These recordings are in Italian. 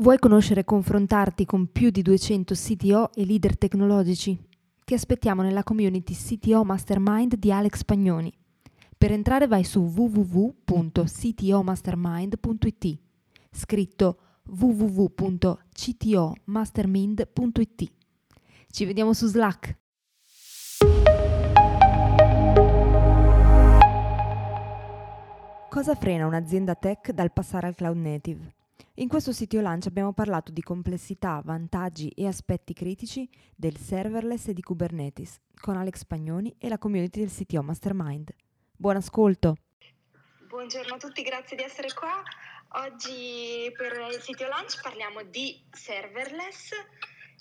Vuoi conoscere e confrontarti con più di 200 CTO e leader tecnologici? Ti aspettiamo nella community CTO Mastermind di Alex Pagnoni. Per entrare vai su www.ctomastermind.it, scritto www.ctomastermind.it. Ci vediamo su Slack. Cosa frena un'azienda tech dal passare al cloud native? In questo sito Launch abbiamo parlato di complessità, vantaggi e aspetti critici del serverless e di Kubernetes con Alex Pagnoni e la community del CTO Mastermind. Buon ascolto! Buongiorno a tutti, grazie di essere qua. Oggi per il sito Launch parliamo di serverless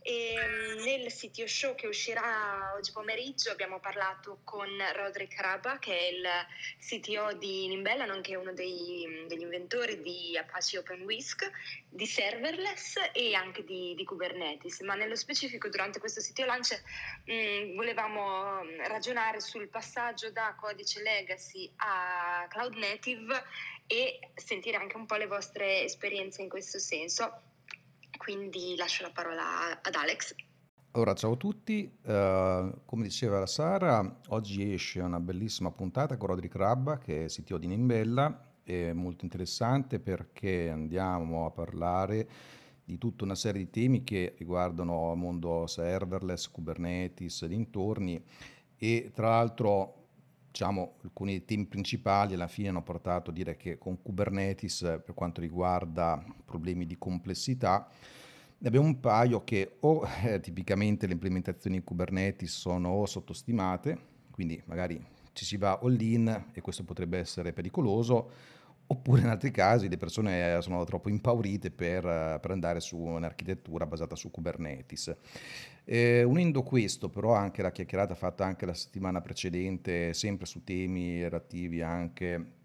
e mm, nel CTO Show che uscirà oggi pomeriggio abbiamo parlato con Roderick Raba, che è il CTO di Nimbella, nonché uno dei, degli inventori di Apache OpenWhisk, di serverless e anche di, di Kubernetes. Ma nello specifico durante questo CTO Launch mh, mm, volevamo mm, ragionare sul passaggio da codice legacy a cloud native e sentire anche un po' le vostre esperienze in questo senso quindi lascio la parola ad Alex. Allora, ciao a tutti, uh, come diceva Sara, oggi esce una bellissima puntata con Roderick Rabba, che è CTO di Nimbella, è molto interessante perché andiamo a parlare di tutta una serie di temi che riguardano il mondo serverless, Kubernetes, dintorni. E tra l'altro diciamo, alcuni temi principali alla fine hanno portato a dire che con Kubernetes, per quanto riguarda problemi di complessità, ne abbiamo un paio che o eh, tipicamente le implementazioni in Kubernetes sono sottostimate, quindi magari ci si va all-in e questo potrebbe essere pericoloso, oppure in altri casi le persone sono troppo impaurite per, per andare su un'architettura basata su Kubernetes. Eh, unendo questo però anche la chiacchierata fatta anche la settimana precedente, sempre su temi relativi anche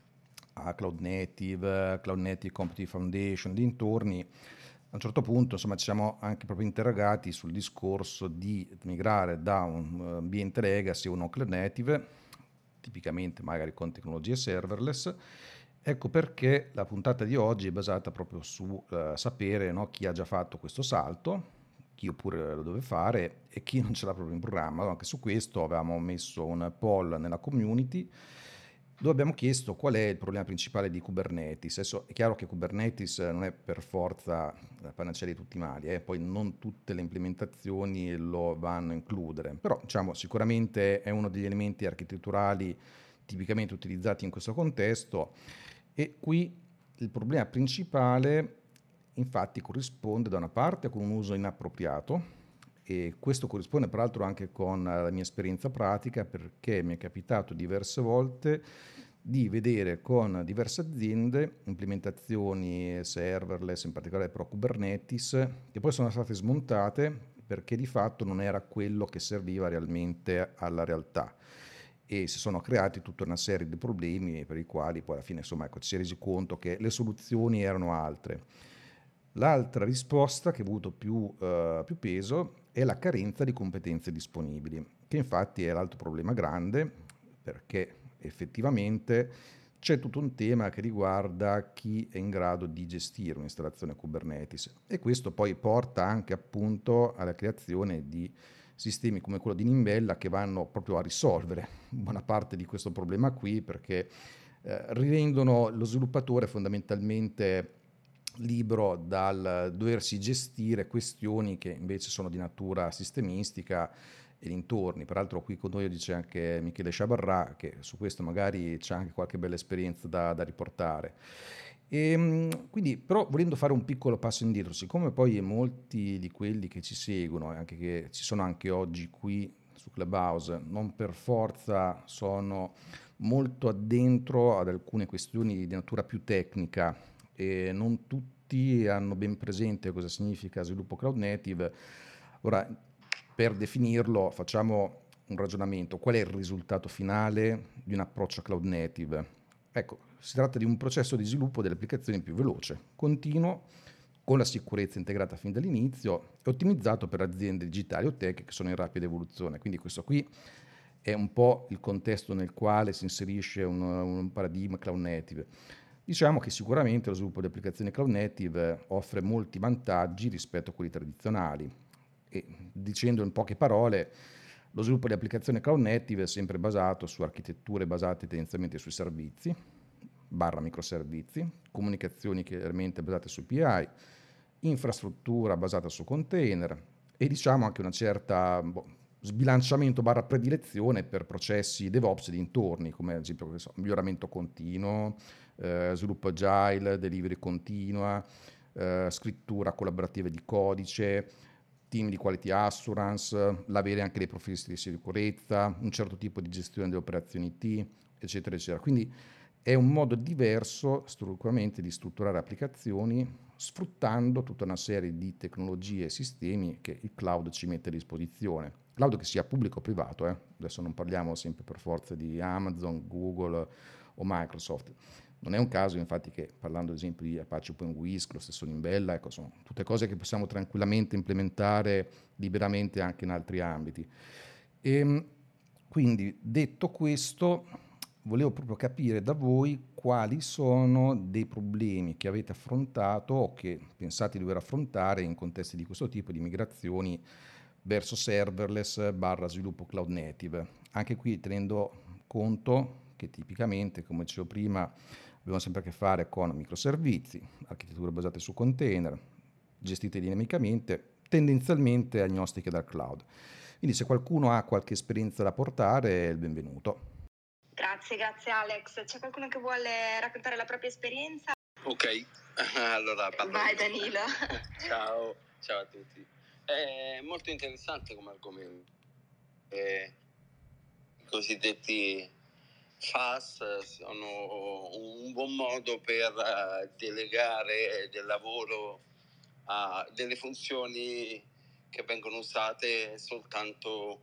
a Cloud Native, Cloud Native Competitive Foundation, dintorni, a un certo punto insomma, ci siamo anche proprio interrogati sul discorso di migrare da un ambiente legacy a uno cloud native, tipicamente magari con tecnologie serverless. Ecco perché la puntata di oggi è basata proprio su uh, sapere no, chi ha già fatto questo salto, chi oppure lo deve fare e chi non ce l'ha proprio in programma. Anche su questo avevamo messo un poll nella community dove abbiamo chiesto qual è il problema principale di Kubernetes. Adesso è chiaro che Kubernetes non è per forza la panacea di tutti i mali, eh? poi non tutte le implementazioni lo vanno a includere, però diciamo, sicuramente è uno degli elementi architetturali tipicamente utilizzati in questo contesto e qui il problema principale infatti corrisponde da una parte con un uso inappropriato e questo corrisponde peraltro anche con la mia esperienza pratica perché mi è capitato diverse volte di vedere con diverse aziende implementazioni serverless, in particolare pro Kubernetes, che poi sono state smontate perché di fatto non era quello che serviva realmente alla realtà e si sono creati tutta una serie di problemi per i quali poi alla fine insomma ecco, ci si è resi conto che le soluzioni erano altre. L'altra risposta che ha avuto più, uh, più peso è la carenza di competenze disponibili, che infatti è l'altro problema grande perché effettivamente c'è tutto un tema che riguarda chi è in grado di gestire un'installazione Kubernetes e questo poi porta anche appunto alla creazione di sistemi come quello di Nimbella che vanno proprio a risolvere buona parte di questo problema qui perché eh, rirendono lo sviluppatore fondamentalmente libero dal doversi gestire questioni che invece sono di natura sistemistica e dintorni. Peraltro qui con noi dice anche Michele Sciabarrà che su questo magari c'è anche qualche bella esperienza da, da riportare. E, ehm, quindi, però, volendo fare un piccolo passo indietro, siccome poi molti di quelli che ci seguono, anche che ci sono anche oggi qui su Clubhouse, non per forza sono molto addentro ad alcune questioni di natura più tecnica e non tutti hanno ben presente cosa significa sviluppo cloud native. Ora, per definirlo, facciamo un ragionamento. Qual è il risultato finale di un approccio cloud native? Ecco, si tratta di un processo di sviluppo delle applicazioni più veloce, continuo, con la sicurezza integrata fin dall'inizio e ottimizzato per aziende digitali o tech che sono in rapida evoluzione. Quindi questo qui è un po' il contesto nel quale si inserisce un, un paradigma cloud native. Diciamo che sicuramente lo sviluppo di applicazioni cloud native offre molti vantaggi rispetto a quelli tradizionali e dicendo in poche parole, lo sviluppo di applicazioni cloud native è sempre basato su architetture basate tendenzialmente sui servizi, barra microservizi, comunicazioni chiaramente basate su API, infrastruttura basata su container e diciamo anche una certa boh, sbilanciamento barra predilezione per processi DevOps dintorni, come ad esempio so, miglioramento continuo, eh, sviluppo agile, delivery continua, eh, scrittura collaborativa di codice, team di quality assurance, l'avere anche dei profili di sicurezza, un certo tipo di gestione delle operazioni IT, eccetera, eccetera. Quindi è un modo diverso strutturalmente di strutturare applicazioni sfruttando tutta una serie di tecnologie e sistemi che il cloud ci mette a disposizione. Cloud che sia pubblico o privato, eh? adesso non parliamo sempre per forza di Amazon, Google o Microsoft. Non è un caso infatti che parlando ad esempio di Apache OpenWhisk, lo stesso Limbella, ecco, sono tutte cose che possiamo tranquillamente implementare liberamente anche in altri ambiti. E, ehm, quindi detto questo, volevo proprio capire da voi quali sono dei problemi che avete affrontato o che pensate di dover affrontare in contesti di questo tipo di migrazioni verso serverless barra sviluppo cloud native. Anche qui tenendo conto che tipicamente, come dicevo prima, abbiamo sempre a che fare con microservizi, architetture basate su container, gestite dinamicamente, tendenzialmente agnostiche dal cloud. Quindi se qualcuno ha qualche esperienza da portare, è il benvenuto. Grazie, grazie Alex. C'è qualcuno che vuole raccontare la propria esperienza? Ok, allora parlo. Vai Danilo. ciao, ciao a tutti. È molto interessante come argomento. Eh, I cosiddetti FAS sono un buon modo per eh, delegare del lavoro a delle funzioni che vengono usate soltanto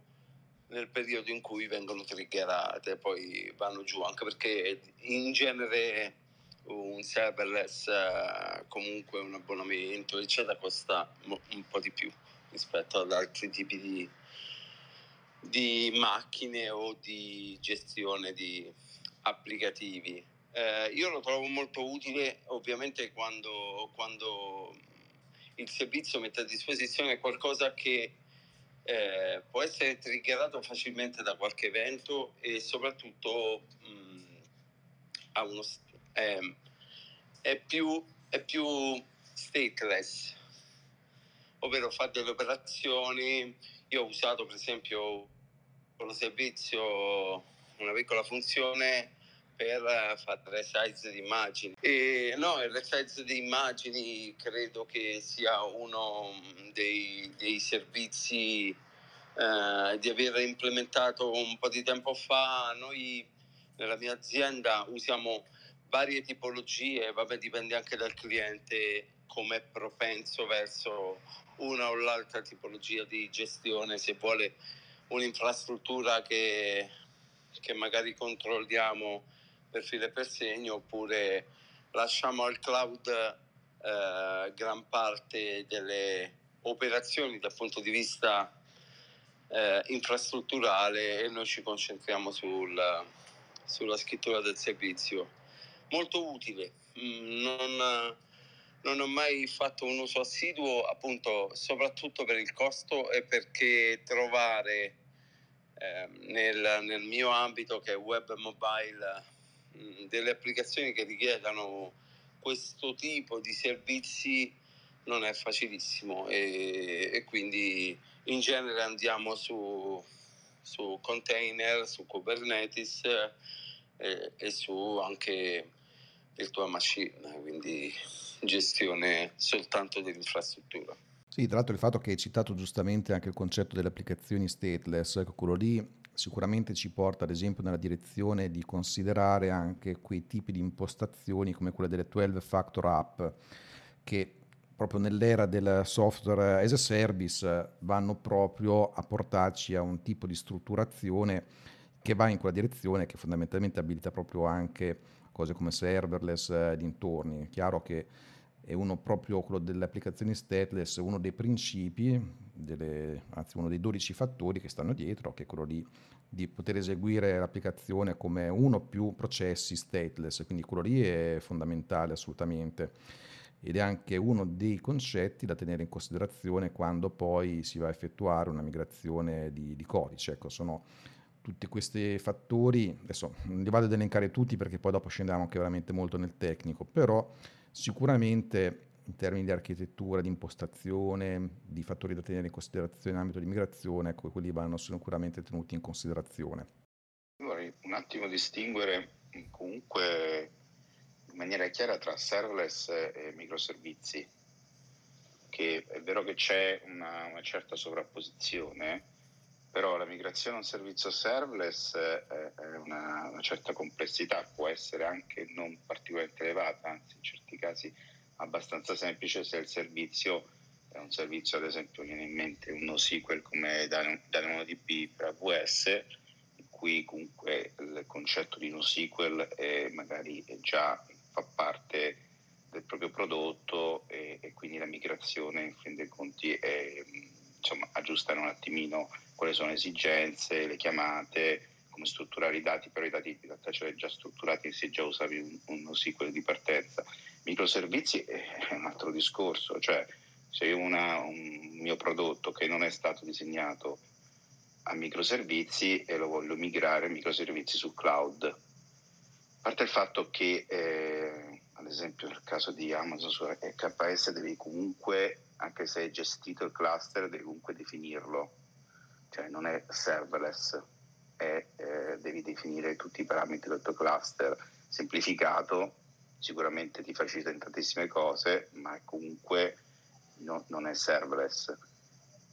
nel periodo in cui vengono triggerate, poi vanno giù, anche perché in genere un serverless, eh, comunque un abbonamento, eccetera, costa un po' di più rispetto ad altri tipi di, di macchine o di gestione di applicativi. Eh, io lo trovo molto utile ovviamente quando, quando il servizio mette a disposizione qualcosa che eh, può essere triggerato facilmente da qualche evento e soprattutto mh, mm, uno, eh, è, più, è più stateless, ovvero fa delle operazioni. Io ho usato per esempio con servizio una piccola funzione per fare resize di immagini. E no, il resize di immagini credo che sia uno dei, dei servizi eh, di aver implementato un po' di tempo fa. Noi nella mia azienda usiamo varie tipologie, vabbè dipende anche dal cliente come propenso verso una o l'altra tipologia di gestione, se vuole un'infrastruttura che, che magari controlliamo per filo e per segno oppure lasciamo al cloud eh, gran parte delle operazioni dal punto di vista eh, infrastrutturale e noi ci concentriamo sul, sulla scrittura del servizio. Molto utile, mm, non, non ho mai fatto un uso assiduo appunto soprattutto per il costo e perché trovare eh, nel, nel mio ambito che è web e mobile delle applicazioni che richiedano questo tipo di servizi non è facilissimo. E, e quindi in genere andiamo su, su container, su Kubernetes e, e su anche virtual machine, quindi gestione soltanto dell'infrastruttura. Sì, tra l'altro il fatto che hai citato giustamente anche il concetto delle applicazioni stateless, ecco, quello lì sicuramente ci porta ad esempio nella direzione di considerare anche quei tipi di impostazioni come quelle delle 12 factor app che proprio nell'era del software as a service vanno proprio a portarci a un tipo di strutturazione che va in quella direzione che fondamentalmente abilita proprio anche cose come serverless eh, dintorni. È chiaro che è uno proprio quello delle applicazioni stateless, uno dei principi, delle, anzi uno dei 12 fattori che stanno dietro, che è quello di, di poter eseguire l'applicazione come uno o più processi stateless, quindi quello lì è fondamentale assolutamente ed è anche uno dei concetti da tenere in considerazione quando poi si va a effettuare una migrazione di, di codice. Ecco, sono tutti questi fattori, adesso non li vado ad elencare tutti perché poi dopo scendiamo anche veramente molto nel tecnico, però sicuramente in termini di architettura, di impostazione, di fattori da tenere in considerazione in ambito di migrazione, ecco, quelli vanno sicuramente tenuti in considerazione. Vorrei un attimo distinguere comunque in maniera chiara tra serverless e microservizi, che è vero che c'è una, una certa sovrapposizione, però la migrazione a un servizio serverless è una, una, certa complessità, può essere anche non particolarmente elevata, anzi in certi casi abbastanza semplice se il servizio è un servizio, ad esempio viene in mente un NoSQL come DynamoDB per AWS, in cui comunque il concetto di NoSQL è magari è già fa parte del proprio prodotto e, e quindi la migrazione in fin dei conti è insomma, aggiustare un attimino quali sono le esigenze, le chiamate, come strutturare i dati, però i dati in realtà ce li hai già strutturati se già usavi un, un SQL di partenza. Microservizi è un altro discorso, cioè se ho un mio prodotto che non è stato disegnato a microservizi e lo voglio migrare a microservizi su cloud. A parte il fatto che, eh, ad esempio, nel caso di Amazon su HPS devi comunque, anche se hai gestito il cluster, devi comunque definirlo, cioè non è serverless, è, eh, devi definire tutti i parametri del tuo cluster semplificato, sicuramente ti facilita in tantissime cose, ma comunque no, non è serverless.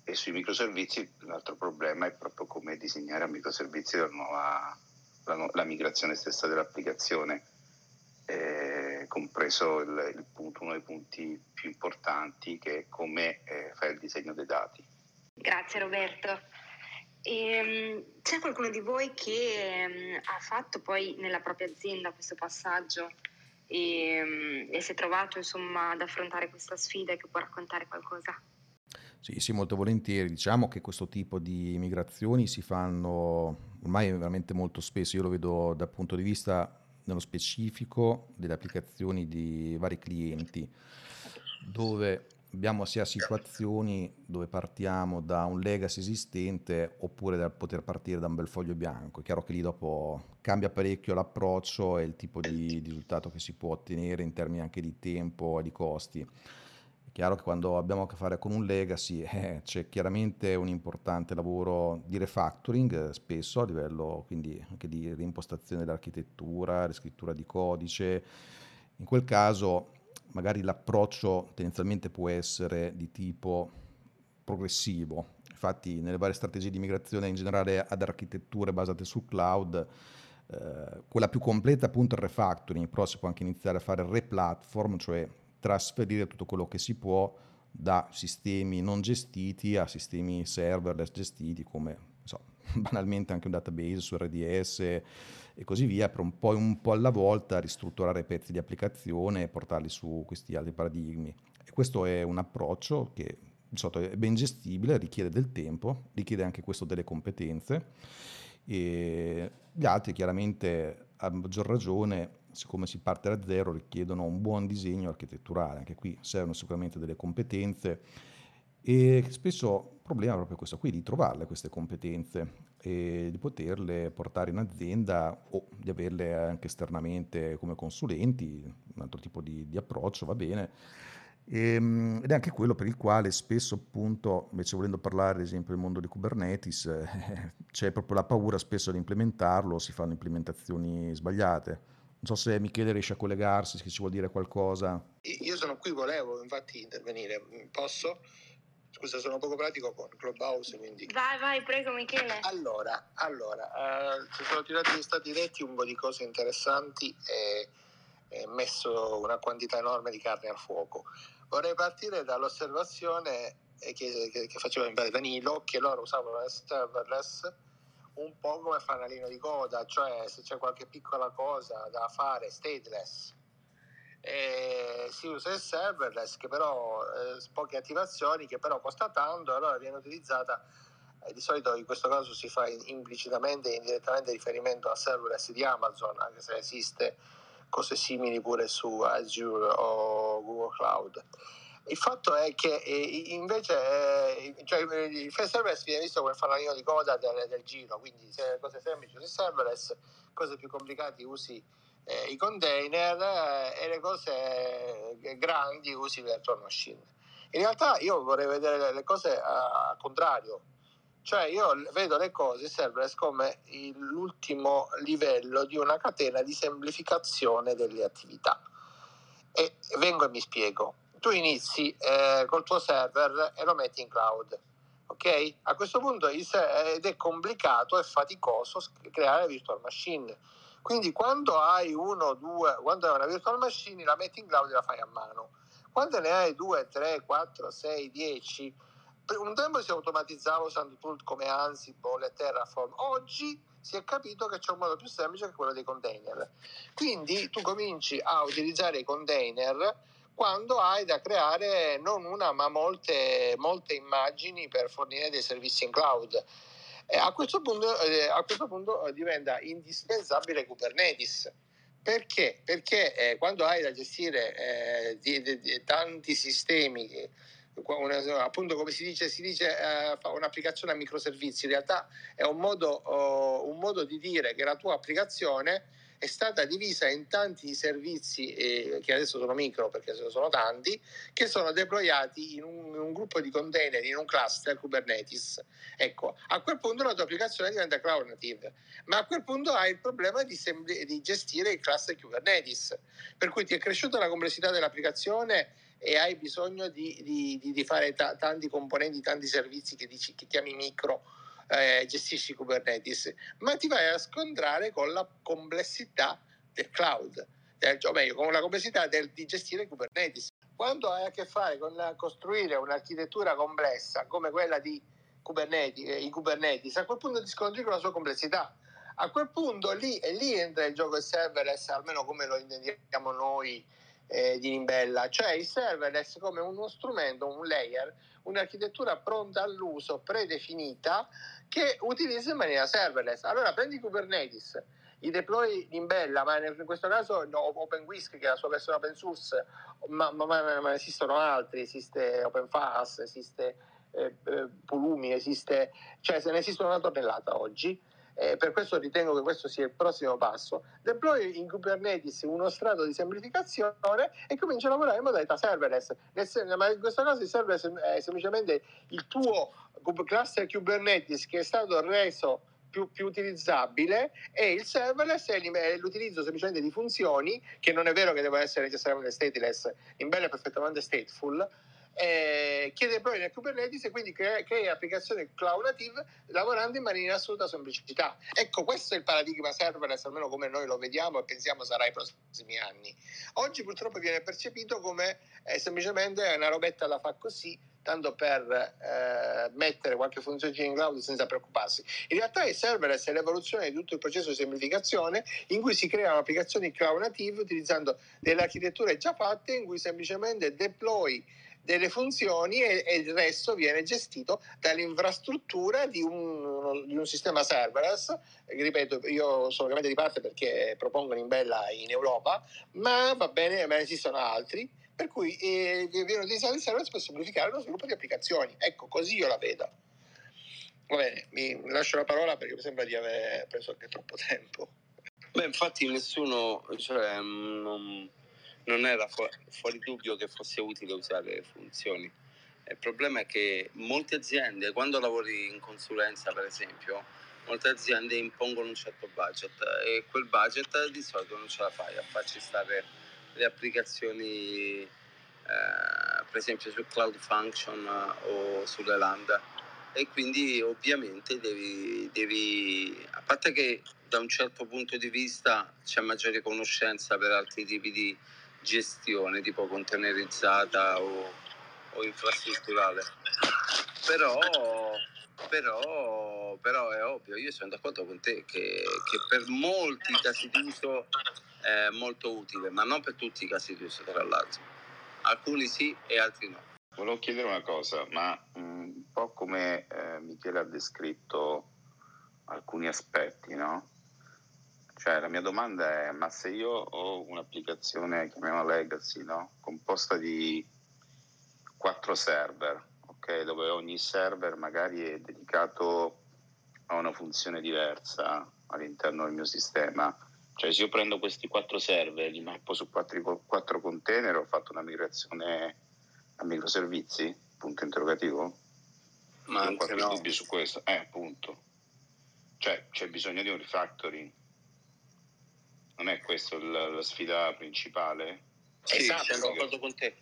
E sui microservizi l'altro problema è proprio come disegnare a microservizi la, nuova, la, la migrazione stessa dell'applicazione, eh, compreso il, il punto, uno dei punti più importanti che è come eh, fare il disegno dei dati. Grazie Roberto. E, ehm, c'è qualcuno di voi che um, ha fatto poi nella propria azienda questo passaggio e, um, e si è trovato insomma ad affrontare questa sfida e che può raccontare qualcosa? Sì, sì, molto volentieri. Diciamo che questo tipo di migrazioni si fanno ormai veramente molto spesso. Io lo vedo dal punto di vista nello specifico delle applicazioni di vari clienti, dove abbiamo sia situazioni dove partiamo da un legacy esistente oppure da poter partire da un bel foglio bianco. È chiaro che lì dopo cambia parecchio l'approccio e il tipo di, risultato che si può ottenere in termini anche di tempo e di costi. È chiaro che quando abbiamo a che fare con un legacy eh, c'è chiaramente un importante lavoro di refactoring, eh, spesso a livello quindi anche di reimpostazione dell'architettura, riscrittura di codice. In quel caso magari l'approccio tendenzialmente può essere di tipo progressivo. Infatti nelle varie strategie di migrazione in generale ad architetture basate sul cloud, eh, quella più completa appunto è il refactoring, però si può anche iniziare a fare il replatform, cioè trasferire tutto quello che si può da sistemi non gestiti a sistemi serverless gestiti come so, banalmente anche un database su RDS e così via, per un po', un po' alla volta ristrutturare pezzi di applicazione e portarli su questi altri paradigmi. E questo è un approccio che di solito è ben gestibile, richiede del tempo, richiede anche questo delle competenze e gli altri chiaramente a maggior ragione siccome si parte da zero richiedono un buon disegno architetturale, anche qui servono sicuramente delle competenze e spesso il problema è proprio questo qui, di trovarle queste competenze e di poterle portare in azienda o di averle anche esternamente come consulenti, un altro tipo di, di approccio va bene. E, ehm, ed è anche quello per il quale spesso appunto, invece volendo parlare ad esempio del mondo di Kubernetes, eh, c'è proprio la paura spesso di implementarlo, si fanno implementazioni sbagliate. Non so se Michele riesce a collegarsi, se ci vuol dire qualcosa. Io sono qui, volevo infatti intervenire. Posso? Scusa, sono poco pratico con Clubhouse, quindi... Vai, vai, prego Michele. Allora, allora eh, ci sono tirati, stati detti un po' di cose interessanti e, e messo una quantità enorme di carne al fuoco. Vorrei partire dall'osservazione che, che, che faceva in base Danilo, che loro usavano il serverless un po' come fanalino di coda, cioè se c'è qualche piccola cosa da fare stateless eh, si usa il serverless che però eh, poche attivazioni che però costa tanto allora viene utilizzata eh, di solito in questo caso si fa implicitamente e indirettamente riferimento al serverless di Amazon anche se esiste cose simili pure su Azure o Google Cloud. Il fatto è che eh, invece eh, cioè, il serverless viene visto come fanalino di coda del, del giro quindi se cose semplici usi serverless cose più complicate usi eh, i container eh, e le cose grandi usi virtual machine. In realtà io vorrei vedere le cose al contrario, cioè io vedo le cose serverless come l'ultimo livello di una catena di semplificazione delle attività. E vengo e mi spiego. Tu inizi eh, col tuo server e lo metti in cloud. Ok? A questo punto ed è complicato e faticoso creare virtual machine quindi quando hai uno, due, quando hai una virtual machine la metti in cloud e la fai a mano. Quando ne hai due, tre, quattro, sei, dieci, un tempo si automatizzava usando tool come Ansible e Terraform, oggi si è capito che c'è un modo più semplice che quello dei container. Quindi tu cominci a utilizzare i container quando hai da creare non una ma molte, molte immagini per fornire dei servizi in cloud eh, a, questo punto, eh, a, questo punto, eh, diventa indispensabile Kubernetes. Perché? Perché eh, quando hai da gestire eh, di, di, di tanti sistemi, una, appunto come si dice, si dice un'applicazione a microservizi, in realtà è un modo, uh, un modo di dire che la tua applicazione è stata divisa in tanti servizi, eh, che adesso sono micro perché sono tanti, che sono deployati in un, in un, gruppo di container, in un cluster Kubernetes. Ecco, a quel punto la tua applicazione diventa cloud native, ma a quel punto hai il problema di, sem- di gestire il cluster Kubernetes, per cui ti è cresciuta la complessità dell'applicazione e hai bisogno di, di, di fare t- tanti componenti, tanti servizi che, dici, che chiami micro eh, gestisci Kubernetes, ma ti vai a scontrare con la complessità del cloud, del, o meglio, con la complessità del, di gestire Kubernetes. Quando hai a che fare con la, costruire un'architettura complessa come quella di Kubernetes, eh, in Kubernetes, a quel punto ti scontri con la sua complessità. A quel punto lì, lì entra il gioco serverless, almeno come lo intendiamo noi eh, di Nimbella, cioè il serverless come uno strumento, un layer, un'architettura pronta all'uso, predefinita, che utilizza in maniera serverless. Allora prendi Kubernetes, i deploy in Bella, ma in questo caso no, OpenWhisk che è la sua versione open source, ma, ma, ma, ma esistono altri, esiste OpenFast, esiste eh, eh, Pulumi, esiste, cioè se ne esistono una tonnellata oggi. Eh, per questo ritengo che questo sia il prossimo passo. Deploy in Kubernetes uno strato di semplificazione e comincia a lavorare in modalità serverless. Ma in questo caso il serverless è semplicemente il tuo cluster Kubernetes che è stato reso più, più, utilizzabile e il serverless è l'utilizzo semplicemente di funzioni che non è vero che devono essere necessariamente stateless, in bello è perfettamente stateful eh, chiede proprio nel Kubernetes e quindi crea, crea applicazioni cloud native lavorando in maniera assoluta semplicità. Ecco, questo è il paradigma serverless, almeno come noi lo vediamo e pensiamo sarà i prossimi anni. Oggi purtroppo viene percepito come eh, semplicemente una robetta la fa così, tanto per eh, mettere qualche funzione in cloud senza preoccuparsi. In realtà il serverless è l'evoluzione di tutto il processo di semplificazione in cui si creano applicazioni cloud native utilizzando delle architetture già fatte in cui semplicemente deploy delle funzioni e, e, il resto viene gestito dall'infrastruttura di un, di un sistema serverless. Ripeto, io sono ovviamente di parte perché propongono in bella in Europa, ma va bene, ma esistono altri, per cui eh, viene utilizzato il serverless per semplificare lo sviluppo di applicazioni. Ecco, così io la vedo. Va bene, mi lascio la parola perché mi sembra di aver preso anche troppo tempo. Beh, infatti nessuno, cioè, non non era fu- fuori dubbio che fosse utile usare le funzioni. Il problema è che molte aziende, quando lavori in consulenza per esempio, molte aziende impongono un certo budget e quel budget di solito non ce la fai a farci stare le applicazioni eh, per esempio su Cloud Function o sulle Lambda e quindi ovviamente devi, devi, a parte che da un certo punto di vista c'è maggiore conoscenza per altri tipi di gestione tipo containerizzata o, o infrastrutturale. Però, però, però, è ovvio, io sono d'accordo con te che, che per molti casi d'uso è molto utile, ma non per tutti i casi di uso, tra l'altro. Alcuni sì e altri no. Volevo chiedere una cosa, ma mm, un po' come eh, Michele ha descritto alcuni aspetti, no? Cioè, la mia domanda è, ma se io ho un'applicazione, chiamiamola legacy, no? Composta di quattro server, ok? Dove ogni server magari è dedicato a una funzione diversa all'interno del mio sistema. Cioè, se io prendo questi quattro server, li mappo su quattro, quattro container, ho fatto una migrazione a microservizi? Punto interrogativo? Ma anche no. dubbio su questo. Eh, appunto. Cioè, c'è bisogno di un refactoring. Non è questa la, la sfida principale? Sì, Esatto. sono d'accordo con te.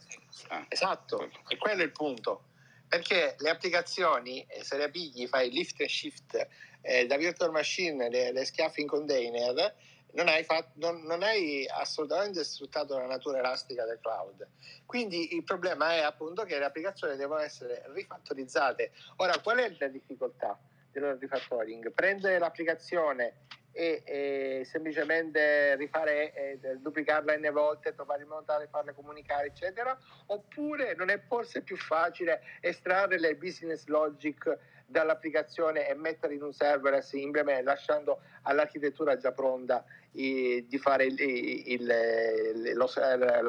Ah, Esatto, e quello è il punto. Perché le applicazioni, eh, se le pigli, fai lift e shift eh, da virtual machine, le, le schiaffi in container, non hai, fat- non- non hai assolutamente sfruttato la natura elastica del cloud. Quindi il problema è appunto che le applicazioni devono essere rifattorizzate. Ora, qual è la difficoltà del refactoring? Prendere l'applicazione e, e semplicemente rifare, eh, duplicarla n volte, trovare il modo tale, farle comunicare, eccetera, oppure non è forse più facile estrarre le business logic dall'applicazione e metterle in un serverless implement, lasciando all'architettura già pronta i- di fare il- il- lo-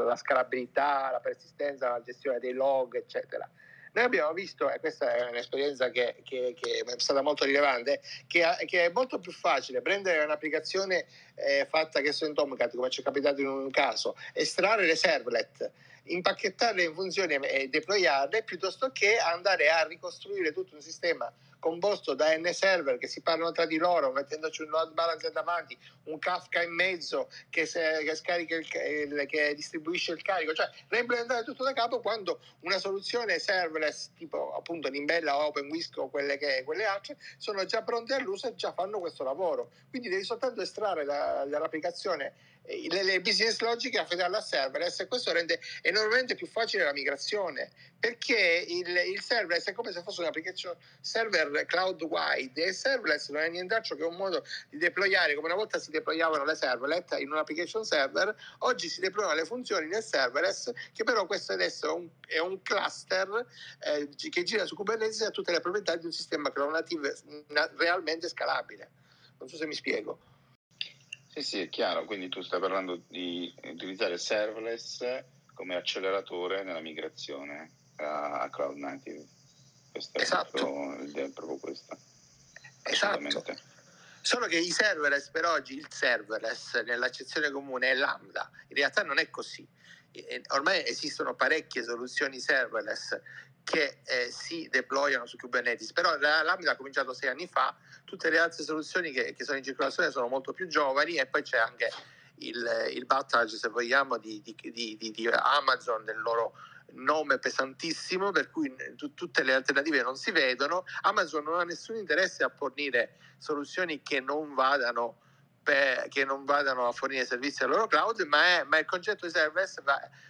la scalabilità, la persistenza, la gestione dei log, eccetera. Noi abbiamo visto, e questa è un'esperienza che, che- che è stata molto rilevante, che, che è molto più facile prendere un'applicazione eh, fatta che so in Tomcat, come ci è capitato in un caso, estrarre le servlet, impacchettarle in funzioni e deployarle, piuttosto che andare a ricostruire tutto un sistema composto da N server che si parlano tra di loro, mettendoci un load balancer davanti, un Kafka in mezzo che, se- che scarica il, il- che distribuisce il carico, cioè reimplementare tutto da capo quando una soluzione serverless tipo appunto Nimbella o OpenWhisk o quelle, che, quelle altre sono già pronte all'uso e già fanno questo lavoro. Quindi devi soltanto estrarre da- dall'applicazione le, le business logic e affidarle a serverless e questo rende enormemente più facile la migrazione perché il, il serverless è come se fosse un'application server cloud wide e il serverless non è nient'altro che un modo di deployare come una volta si deployavano le serverlet in un'application server oggi si deployano le funzioni nel serverless che però questo adesso è un, è un cluster eh, che gira su Kubernetes e ha tutte le proprietà di un sistema cloud native na- realmente scalabile. Non so se mi spiego Sì, sì, è chiaro. Quindi tu stai parlando di utilizzare serverless come acceleratore nella migrazione a, a cloud native. Questa è Esatto. proprio l'idea è proprio questa. esatto. Solo che i serverless per oggi, il serverless nell'accezione comune è lambda, in realtà non è così. Eh, Ormai esistono parecchie soluzioni serverless che eh, si deployano su Kubernetes, però la lambda ha cominciato sei anni fa, tutte le altre soluzioni che, che sono in circolazione sono molto più giovani e poi c'è anche il, il battage, se vogliamo, di, di- di- di- Amazon, del loro nome pesantissimo per cui tu- tutte le alternative non si vedono. Amazon non ha nessun interesse a fornire soluzioni che non vadano, per- che non vadano a fornire servizi al loro cloud, ma, è- ma il concetto di serverless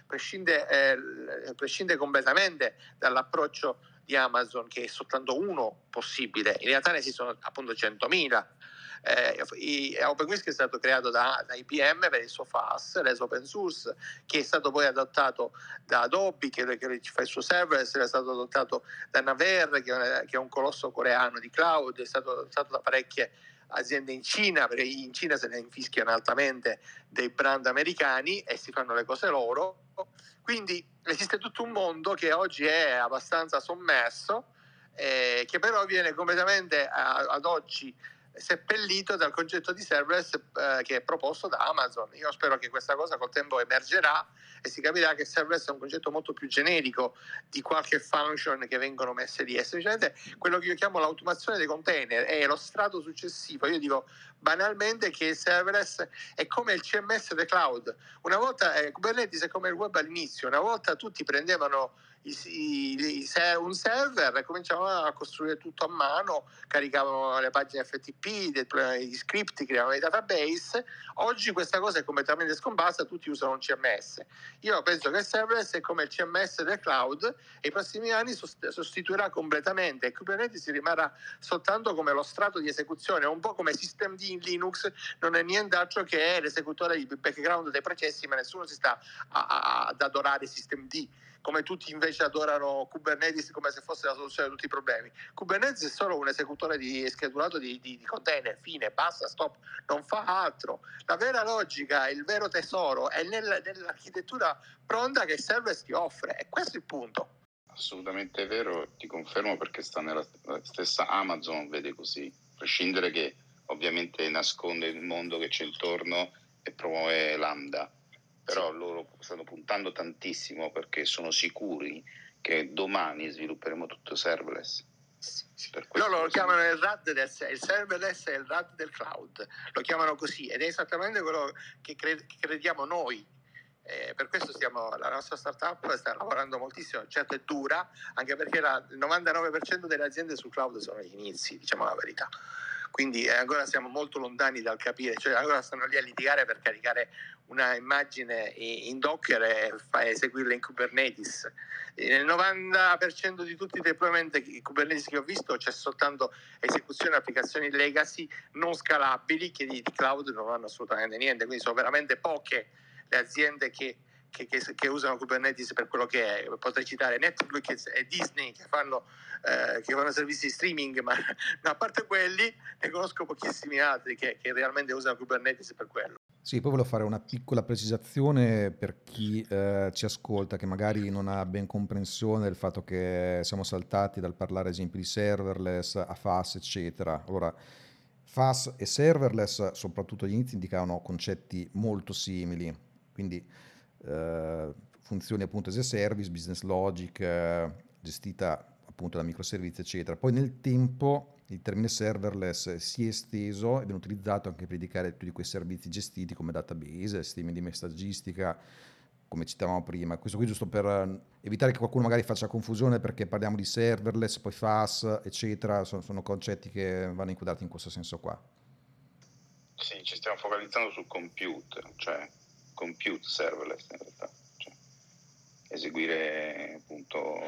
prescinde, eh, prescinde completamente dall'approccio di Amazon che è soltanto uno possibile. In realtà ne esistono appunto 100.000. Eh, i- è stato creato da, da IBM per il suo FAS, reso open source, che è stato poi adottato da Adobe, che, che fa il suo serverless, è stato adottato da Naver, che che è un colosso coreano di cloud, è stato adottato da parecchie aziende in Cina, perché in Cina se ne infischiano altamente dei brand americani e si fanno le cose loro. Quindi esiste tutto un mondo che oggi è abbastanza sommerso, eh, che però viene completamente a- ad oggi seppellito dal concetto di serverless eh, che è proposto da Amazon. Io spero che questa cosa col tempo emergerà e si capirà che serverless è un concetto molto più generico di qualche function che vengono messe lì. È semplicemente quello che io chiamo l'automazione dei container, è lo strato successivo. Io dico banalmente che il serverless è come il CMS del cloud. Una volta eh, Kubernetes è come il web all'inizio, una volta tutti prendevano i, i, un server e cominciavano a costruire tutto a mano, caricavano le pagine FTP, gli script, creavano i database. Oggi questa cosa è completamente scomparsa, tutti usano un CMS. Io penso che il serverless è come il CMS del cloud e i prossimi anni sostituirà completamente e Kubernetes rimarrà soltanto come lo strato di esecuzione, un po' come systemd in Linux, non è nient'altro che l'esecutore di background dei processi, ma nessuno si sta a, a, ad adorare systemd come tutti invece adorano Kubernetes come se fosse la soluzione di tutti i problemi. Kubernetes è solo un esecutore di schedulato di, di, di container, fine, basta, stop, non fa altro. La vera logica, il vero tesoro è nel, nell'architettura pronta che il serverless ti offre e questo è il punto. Assolutamente vero, ti confermo perché sta nella stessa Amazon, vede così, a prescindere che ovviamente nasconde il mondo che c'è intorno e promuove Lambda però loro stanno puntando tantissimo perché sono sicuri che domani svilupperemo tutto serverless. Loro lo chiamano il RAD del il serverless è il RAD del cloud, lo chiamano così ed è esattamente quello che, cred- che crediamo noi. Eh, per questo stiamo, la nostra startup sta lavorando moltissimo, certo è dura, anche perché la, il 99% delle aziende sul cloud sono agli inizi, diciamo la verità quindi eh, ancora siamo molto lontani dal capire, cioè ancora stanno lì a litigare per caricare una immagine in Docker e eseguirla in Kubernetes. Nel 90% di tutti i deployment Kubernetes che ho visto c'è soltanto esecuzione di applicazioni legacy non scalabili che di, di cloud non hanno assolutamente niente, quindi sono veramente poche le aziende che che, che, che, usano Kubernetes per quello che è. Potrei citare Netflix e Disney che fanno, eh, che fanno servizi di streaming, ma, ma, a parte quelli ne conosco pochissimi altri che, che, realmente usano Kubernetes per quello. Sì, poi volevo fare una piccola precisazione per chi eh, ci ascolta che magari non ha ben comprensione del fatto che siamo saltati dal parlare ad esempio di serverless a FAS, eccetera. Allora, FAS e serverless, soprattutto agli inizi, indicavano concetti molto simili, quindi eh, funzioni appunto as a service, business logic, eh, gestita appunto da microservizi, eccetera. Poi nel tempo il termine serverless si è esteso e viene utilizzato anche per indicare tutti quei servizi gestiti come database, sistemi di messaggistica, come citavamo prima. Questo qui giusto per eh, evitare che qualcuno magari faccia confusione perché parliamo di serverless, poi FAS, eccetera, sono, sono concetti che vanno inquadrati in questo senso qua. Sì, ci stiamo focalizzando sul compute, cioè compute serverless in realtà, cioè eseguire appunto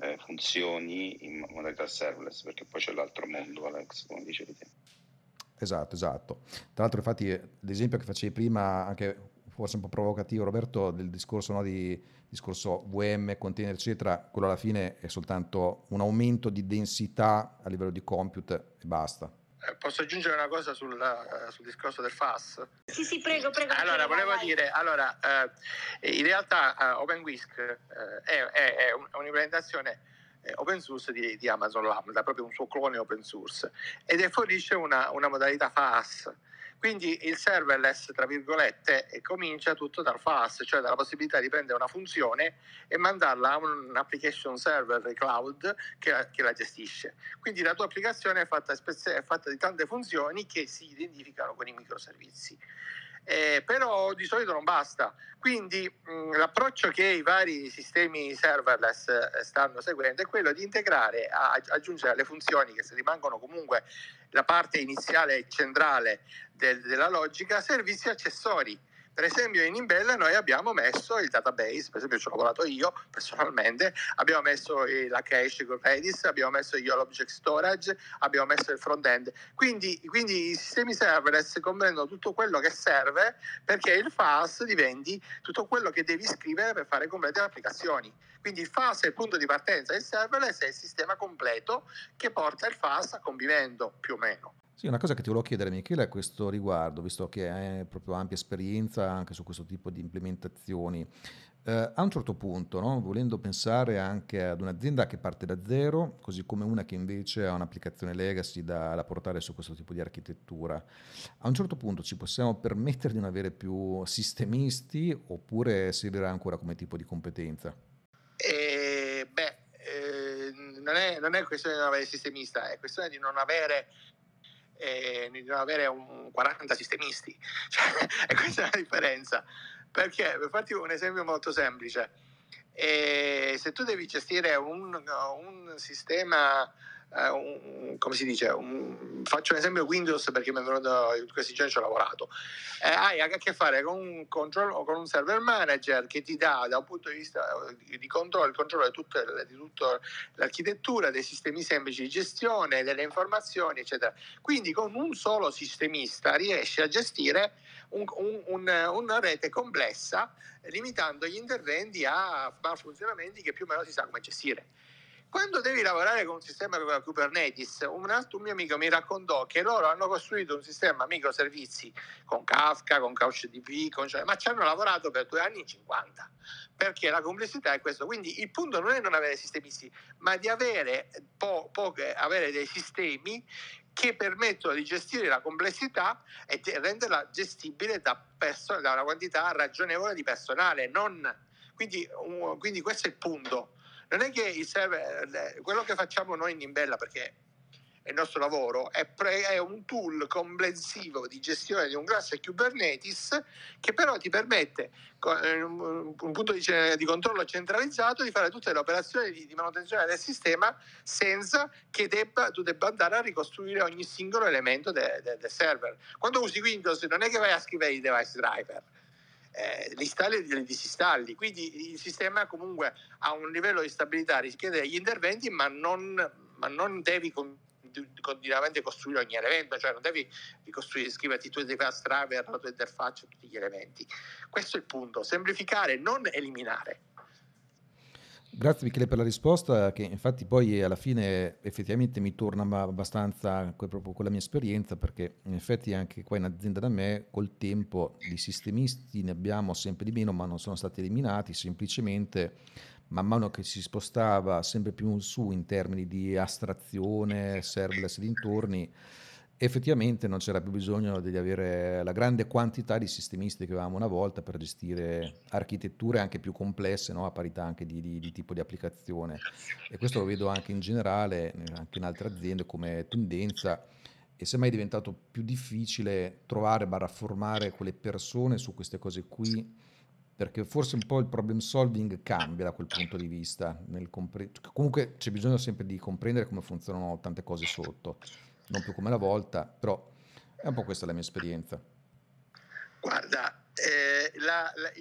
eh, funzioni in modalità serverless, perché poi c'è l'altro mondo, Alex, come dicevi te. Esatto, esatto. Tra l'altro, infatti, l'esempio che facevi prima, anche forse un po' provocativo, Roberto, del discorso no, di discorso VM, container, eccetera, quello alla fine è soltanto un aumento di densità a livello di compute e basta. Eh, posso aggiungere una cosa sul, uh, sul, discorso del FAS? Sì, sì, prego, prego. Allora, volevo vai. dire, allora, uh, in realtà uh, OpenWhisk è, è, è, un'implementazione open source di, di, Amazon Lambda, proprio un suo clone open source, ed fornisce una, una modalità FAS quindi il serverless, tra virgolette, comincia tutto dal fast, cioè dalla possibilità di prendere una funzione e mandarla a un application server cloud che, che la gestisce. Quindi la tua applicazione è fatta, è fatta di tante funzioni che si identificano con i microservizi eh, però di solito non basta. Quindi mh, l'approccio che i vari sistemi serverless eh, stanno seguendo è quello di integrare, a, aggiungere alle funzioni che rimangono comunque la parte iniziale centrale del, della logica, servizi accessori per esempio in Imbella noi abbiamo messo il database, per esempio ci ho lavorato io personalmente, abbiamo messo la cache con Redis, abbiamo messo io l'object storage, abbiamo messo il front-end. Quindi, quindi i sistemi serverless comprendono tutto quello che serve perché il FAS diventi tutto quello che devi scrivere per fare complete le applicazioni. Quindi il FAS è il punto di partenza, il serverless è il sistema completo che porta il FAS a compimento più o meno. Sì, una cosa che ti volevo chiedere Michele a questo riguardo, visto che hai proprio ampia esperienza anche su questo tipo di implementazioni. Eh, a un certo punto, no, volendo pensare anche ad un'azienda che parte da zero, così come una che invece ha un'applicazione legacy da, da portare su questo tipo di architettura, a un certo punto ci possiamo permettere di non avere più sistemisti oppure servirà ancora come tipo di competenza? Eh, beh, eh, non, è, non è questione di non avere sistemista, è questione di non avere e ne devono avere un 40 sistemisti. Cioè, e questa è la differenza. Perché, per farti un esempio molto semplice, E se tu devi gestire un, un sistema eh, un, come si dice, un, faccio un esempio Windows perché mi è venuto in questi giorni ci ho lavorato, eh, hai a che fare con un, control, con un server manager che ti dà da un punto di vista di controllo, il controllo di, tutte, di tutta l'architettura, dei sistemi semplici di gestione, delle informazioni, eccetera. Quindi con un solo sistemista riesci a gestire un, una rete complessa limitando gli interventi a malfunzionamenti che più o meno si sa come gestire. Quando devi lavorare con un sistema come Kubernetes, un altro mio amico mi raccontò che loro hanno costruito un sistema microservizi con Kafka, con CouchDB, con, ma ci hanno lavorato per due anni e 50 perché la complessità è questo. Quindi il punto non è non avere sistemisti, ma di avere, po- po- avere dei sistemi che permettono di gestire la complessità e di renderla gestibile da, perso- da una quantità ragionevole di personale. Non, quindi, um, quindi questo è il punto non è che il server, quello che facciamo noi in Imbella, perché è il nostro lavoro, è, pre, è, un tool complessivo di gestione di un classe Kubernetes che però ti permette, con eh, un punto di, di controllo centralizzato, di fare tutte le operazioni di, di manutenzione del sistema senza che debba, tu debba andare a ricostruire ogni singolo elemento del de, de server. Quando usi Windows non è che vai a scrivere i device driver eh, li installi e li disinstalli. Quindi il sistema comunque ha un livello di stabilità, richiede degli interventi, ma non, ma non devi con, continuamente costruire ogni elemento, cioè non devi scriverti i tuoi device driver, la tua interfaccia, tutti gli elementi. Questo è il punto, semplificare, non eliminare. Grazie Michele per la risposta, che infatti poi alla fine effettivamente mi torna abbastanza proprio con la mia esperienza, perché in effetti anche qua in azienda da me col tempo di sistemisti ne abbiamo sempre di meno, ma non sono stati eliminati, semplicemente man mano che si spostava sempre più in su in termini di astrazione, serverless dintorni, effettivamente non c'era più bisogno di avere la grande quantità di sistemisti che avevamo una volta per gestire architetture anche più complesse, no? a parità anche di, di, di, tipo di applicazione. E questo lo vedo anche in generale, anche in altre aziende come tendenza, e semmai è diventato più difficile trovare, barra formare quelle persone su queste cose qui, perché forse un po' il problem solving cambia da quel punto di vista. Compre- comunque c'è bisogno sempre di comprendere come funzionano tante cose sotto non più come una volta, però è un po' questa la mia esperienza. Guarda, eh, la, la,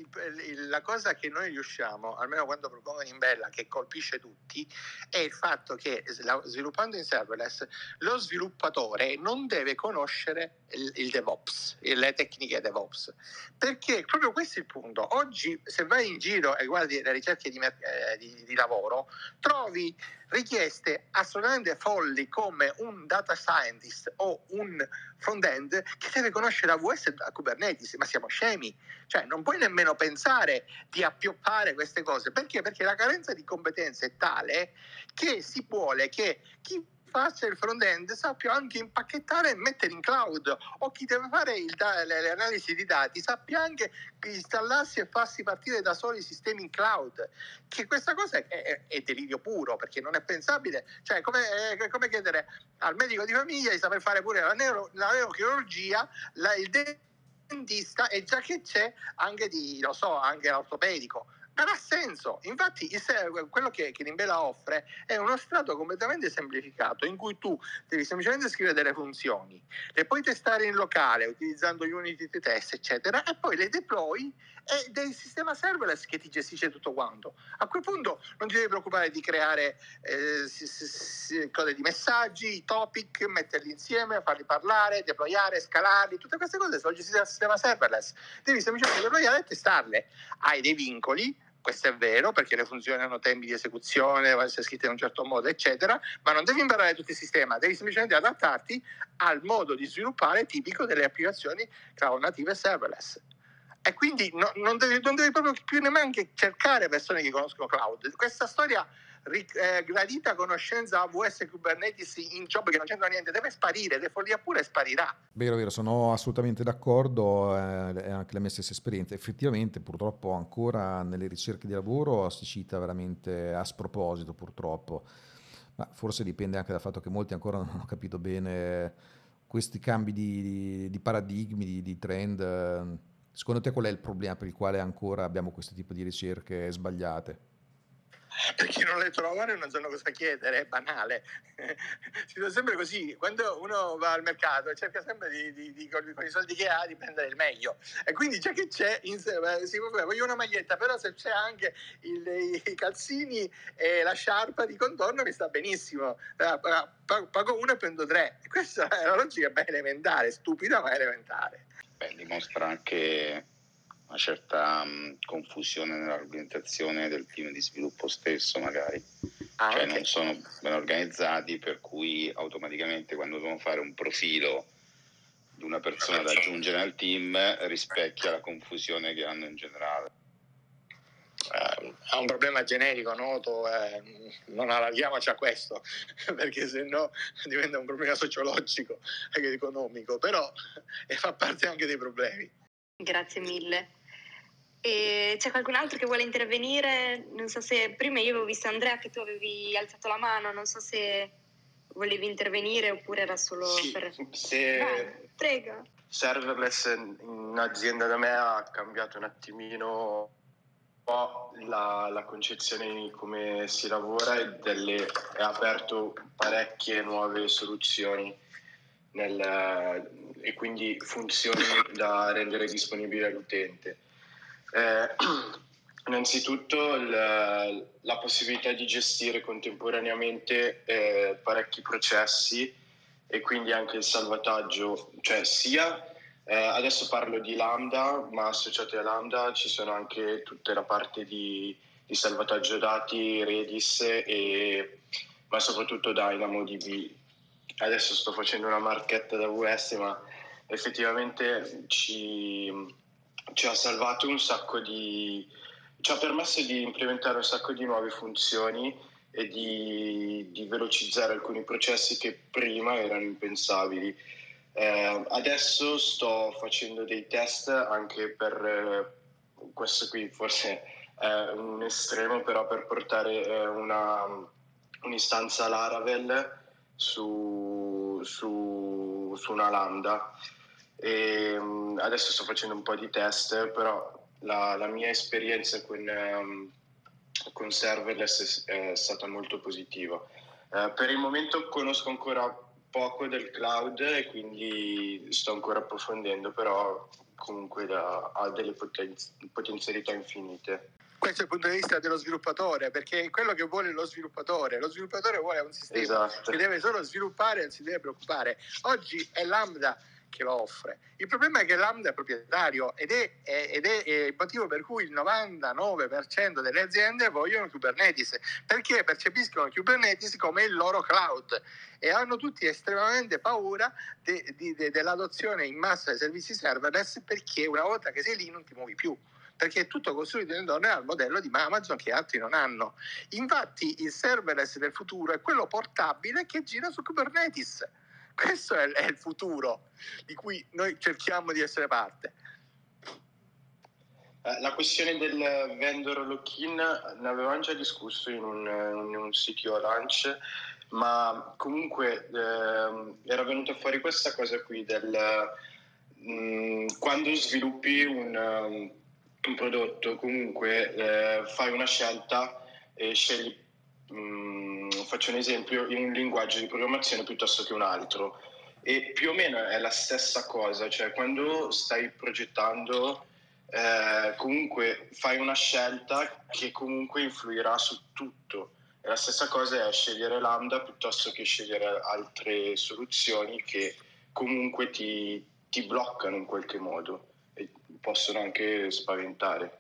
la, cosa che noi riusciamo, almeno quando propongo in bella, che colpisce tutti, è il fatto che sviluppando in serverless lo sviluppatore non deve conoscere il, il DevOps, le tecniche DevOps, perché proprio questo è il punto. Oggi se vai in giro e guardi le ricerche di, eh, di, di lavoro, trovi richieste assolutamente folli come un data scientist o un front-end che deve conoscere AWS e Kubernetes, ma siamo scemi, cioè non puoi nemmeno pensare di appioppare queste cose, perché? Perché la carenza di competenze è tale che si vuole che chi faccia il front-end sappia anche impacchettare e mettere in cloud. O chi deve fare da- le, le, analisi di dati sappia anche installarsi e farsi partire da soli i sistemi in cloud. Che questa cosa è, è, è delirio puro perché non è pensabile. Cioè come, è, come chiedere al medico di famiglia di saper fare pure la, neuro, la neurochirurgia la, il dentista e già che c'è anche di lo so anche l'ortopedico non ha senso. Infatti, quello che, che Nimbella offre è uno strato completamente semplificato in cui tu devi semplicemente scrivere delle funzioni, le puoi testare in locale utilizzando Unity test, eccetera, e poi le deploy è del sistema serverless che ti gestisce tutto quanto. A quel punto non ti devi preoccupare di creare eh, code di messaggi, topic, metterli insieme, farli parlare, deployare, scalarli, tutte queste cose sono gestite dal sistema serverless. Devi semplicemente deployare e testarle. Hai dei vincoli, questo è vero perché le funzioni hanno tempi di esecuzione, devono essere scritte in un certo modo, eccetera, ma non devi imparare tutto il sistema, devi semplicemente adattarti al modo di sviluppare tipico delle applicazioni cloud native serverless. E quindi no, non, devi, non, devi, proprio più neanche cercare persone che conoscono cloud. Questa storia eh, gradita conoscenza AWS e Kubernetes in job che non c'entra niente, deve sparire, deve follia pure sparirà. Vero, vero, sono assolutamente d'accordo, eh, è anche la mia stessa esperienza. Effettivamente purtroppo ancora nelle ricerche di lavoro si cita veramente a sproposito purtroppo, ma forse dipende anche dal fatto che molti ancora non hanno capito bene questi cambi di, di, di paradigmi, di, di trend Secondo te qual è il problema per il quale ancora abbiamo questo tipo di ricerche sbagliate? perché non le trovano e non sanno cosa chiedere, è banale. si fa sempre così, quando uno va al mercato cerca sempre di, di, di, con, i soldi che ha di prendere il meglio e quindi c'è che c'è, in, si voglio una maglietta, però se c'è anche il, i calzini e la sciarpa di contorno mi sta benissimo, eh, pago uno e prendo tre. Questa è la logica elementare, stupida ma elementare. Beh, dimostra anche una certa um, confusione nell'organizzazione del team di sviluppo stesso magari. Ah, cioè okay. non sono ben organizzati per cui automaticamente quando devono fare un profilo di una persona da aggiungere al team rispecchia la confusione che hanno in generale. Ha un problema generico noto, eh, non allarghiamoci a questo, perché se no diventa un problema sociologico e economico, però e fa parte anche dei problemi. Grazie mille. E c'è qualcun altro che vuole intervenire? Non so se prima io avevo visto Andrea che tu avevi alzato la mano, non so se volevi intervenire oppure era solo sì, per... Se Vai, prego. Serverless in azienda da me ha cambiato un attimino la, la concezione di come si lavora e, delle, ha aperto parecchie nuove soluzioni nel, e quindi funzioni da rendere disponibili all'utente. Eh, innanzitutto la, la, possibilità di gestire contemporaneamente eh, parecchi processi e quindi anche il salvataggio, cioè sia eh, adesso parlo di Lambda, ma associati a Lambda ci sono anche tutta la parte di, di salvataggio dati, Redis e ma soprattutto DynamoDB. Adesso sto facendo una marchetta da VS, ma effettivamente ci, ci ha salvato un sacco di... ci ha permesso di implementare un sacco di nuove funzioni e di, di velocizzare alcuni processi che prima erano impensabili. Eh, adesso sto facendo dei test anche per eh, questo qui forse è un estremo, però per portare eh, una, un'istanza Laravel su, su, su una lambda e, um, adesso sto facendo un po' di test, però la, la mia esperienza con, um, con serverless è, è, stata molto positiva. Uh, per il momento conosco ancora poco del cloud e quindi sto ancora approfondendo, però comunque da, ha delle potenzi- potenzialità infinite questo è il punto di vista dello sviluppatore, perché è quello che vuole lo sviluppatore. Lo sviluppatore vuole un sistema esatto. che deve solo sviluppare e non si deve preoccupare. Oggi è Lambda che lo offre. Il problema è che Lambda è proprietario ed è, ed è, il motivo per cui il 99% delle aziende vogliono Kubernetes, perché percepiscono Kubernetes come il loro cloud e hanno tutti estremamente paura de, de, de, dell'adozione in massa dei servizi serverless perché una volta che sei lì non ti muovi più perché è tutto costruito intorno al modello di Amazon che altri non hanno. Infatti il serverless del futuro è quello portabile che gira su Kubernetes questo è, è il futuro di cui noi cerchiamo di essere parte. Eh, la questione del vendor lock-in ne avevamo già discusso in un, in un CTO lunch, ma comunque eh, era venuta fuori questa cosa qui del mh, mm, quando sviluppi un, un prodotto comunque eh, fai una scelta e scegli mh, mm, faccio un esempio, in un linguaggio di programmazione piuttosto che un altro. E più o meno è la stessa cosa, cioè quando stai progettando eh, comunque fai una scelta che comunque influirà su tutto. E la stessa cosa è scegliere Lambda piuttosto che scegliere altre soluzioni che comunque ti, ti bloccano in qualche modo e possono anche spaventare.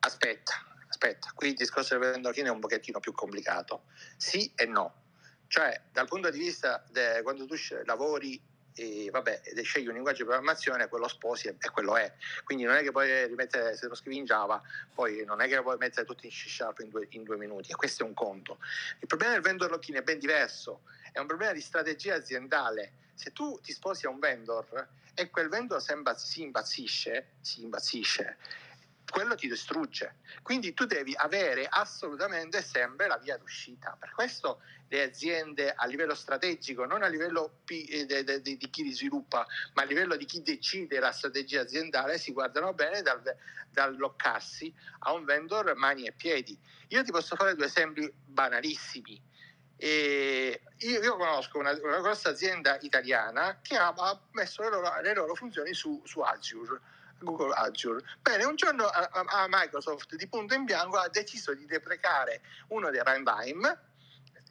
Aspetta, aspetta, qui il discorso del vendorino è un pochettino più complicato. Sì e no. Cioè, dal punto di vista de, quando tu lavori e vabbè, scegli un linguaggio di programmazione, quello sposi e, e, quello è. Quindi non è che puoi rimettere, se lo scrivi in Java, poi non è che puoi mettere tutto in C Sharp in due, in due minuti, e questo è un conto. Il problema del vendor lock-in è ben diverso, è un problema di strategia aziendale. Se tu ti sposi a un vendor e quel vendor si impazzisce, si impazzisce quello ti distrugge. Quindi tu devi avere assolutamente sempre la via d'uscita. Per questo le aziende a livello strategico, non a livello di, di, chi li sviluppa, ma a livello di chi decide la strategia aziendale, si guardano bene dal, dall'loccarsi a un vendor mani e piedi. Io ti posso fare due esempi banalissimi. Io, io, conosco una, una, grossa azienda italiana che ha messo le loro, le loro funzioni su, su Azure Google Azure. Bene, un giorno a, a Microsoft di punto in bianco ha deciso di deprecare uno dei runtime